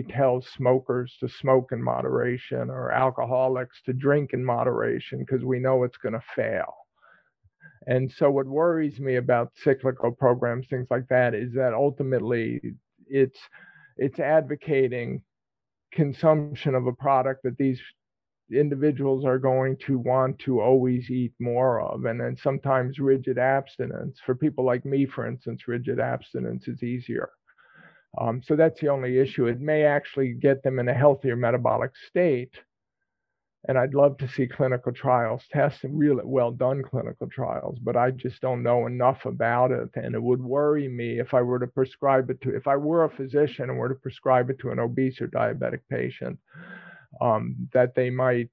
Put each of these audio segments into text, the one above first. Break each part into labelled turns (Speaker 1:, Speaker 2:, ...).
Speaker 1: tells smokers to smoke in moderation or alcoholics to drink in moderation because we know it's going to fail. And so, what worries me about cyclical programs, things like that, is that ultimately it's it's advocating consumption of a product that these individuals are going to want to always eat more of and then sometimes rigid abstinence for people like me for instance rigid abstinence is easier um, so that's the only issue it may actually get them in a healthier metabolic state and I'd love to see clinical trials test and really well done clinical trials, but I just don't know enough about it. And it would worry me if I were to prescribe it to, if I were a physician and were to prescribe it to an obese or diabetic patient, um, that they might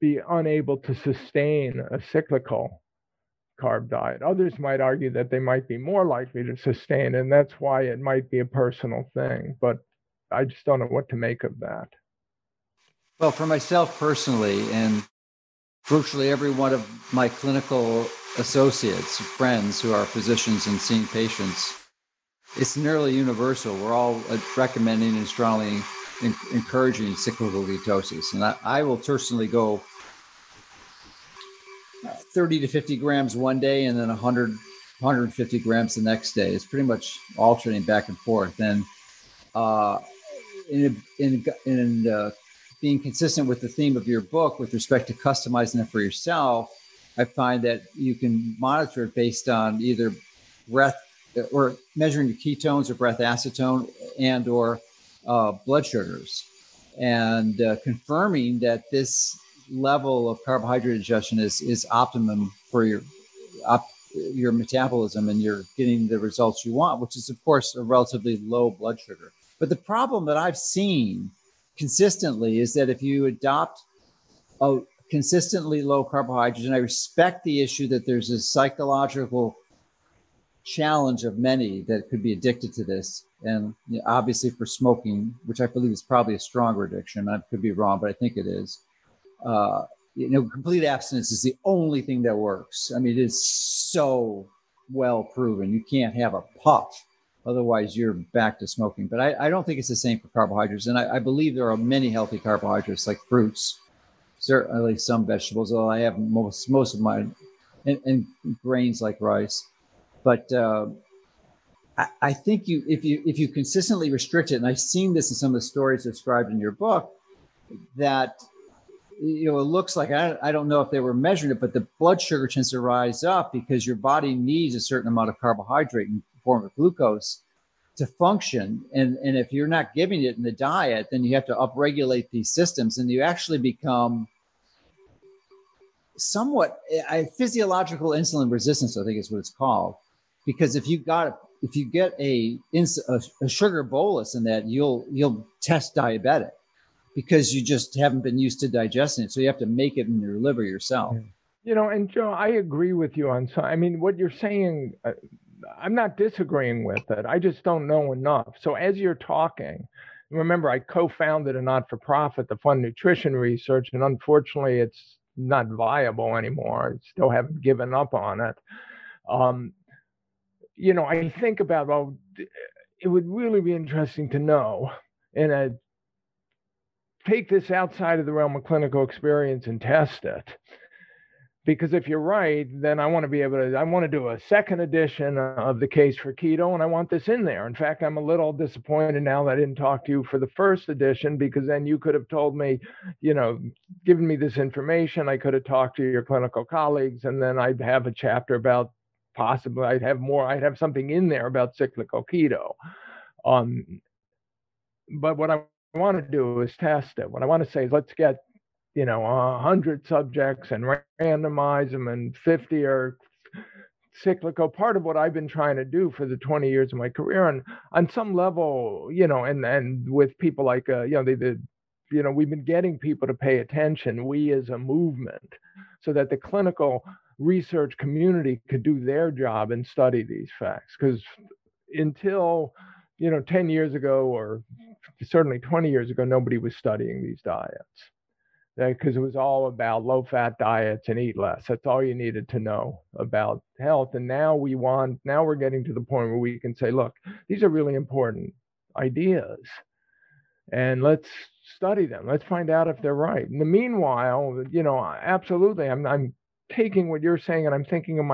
Speaker 1: be unable to sustain a cyclical carb diet. Others might argue that they might be more likely to sustain, and that's why it might be a personal thing. But I just don't know what to make of that.
Speaker 2: Well, for myself personally, and virtually every one of my clinical associates, friends who are physicians and seeing patients, it's nearly universal. We're all uh, recommending and strongly encouraging cyclical ketosis. And I, I will personally go 30 to 50 grams one day and then 100, 150 grams the next day. It's pretty much alternating back and forth. And uh, in, in, in uh, being consistent with the theme of your book with respect to customizing it for yourself, I find that you can monitor it based on either breath or measuring your ketones or breath acetone and or uh, blood sugars and uh, confirming that this level of carbohydrate ingestion is is optimum for your op, your metabolism and you're getting the results you want which is of course a relatively low blood sugar but the problem that i've seen consistently is that if you adopt a consistently low carbohydrates, and I respect the issue that there's a psychological challenge of many that could be addicted to this. And obviously, for smoking, which I believe is probably a stronger addiction, I could be wrong, but I think it is. Uh, you know, complete abstinence is the only thing that works. I mean, it is so well proven. You can't have a puff Otherwise, you're back to smoking. But I, I don't think it's the same for carbohydrates. And I, I, believe there are many healthy carbohydrates like fruits, certainly some vegetables, although I have most, most of mine, and, and grains like rice. But uh, I, I think you if you if you consistently restrict it, and I've seen this in some of the stories described in your book, that you know, it looks like I, I don't know if they were measuring it, but the blood sugar tends to rise up because your body needs a certain amount of carbohydrate and form of glucose to function. And, and if you're not giving it in the diet, then you have to upregulate these systems and you actually become somewhat a physiological insulin resistance, I think is what it's called. Because if you got if you get a, a, a sugar bolus in that, you'll you'll test diabetic because you just haven't been used to digesting it. So you have to make it in your liver yourself.
Speaker 1: You know, and Joe, I agree with you on some. I mean, what you're saying, uh, I'm not disagreeing with it. I just don't know enough. So as you're talking, remember I co-founded a not-for-profit to fund nutrition research, and unfortunately, it's not viable anymore. I still haven't given up on it. Um, you know, I think about well, it would really be interesting to know in a take this outside of the realm of clinical experience and test it because if you're right, then I want to be able to, I want to do a second edition of the case for keto, and I want this in there. In fact, I'm a little disappointed now that I didn't talk to you for the first edition because then you could have told me, you know, given me this information. I could have talked to your clinical colleagues, and then I'd have a chapter about possibly, I'd have more, I'd have something in there about cyclical keto. Um, but what I want to do is test it. What I want to say is let's get you know, a 100 subjects and randomize them and 50 are cyclical part of what I've been trying to do for the 20 years of my career and on some level, you know, and and with people like uh, you know, they the you know, we've been getting people to pay attention, we as a movement, so that the clinical research community could do their job and study these facts. Because until, you know, 10 years ago or certainly 20 years ago, nobody was studying these diets because it was all about low fat diets and eat less. That's all you needed to know about health. And now we want, now we're getting to the point where we can say, look, these are really important ideas. and let's study them. Let's find out if they're right. In the meanwhile, you know, absolutely, I'm I'm taking what you're saying and I'm thinking of my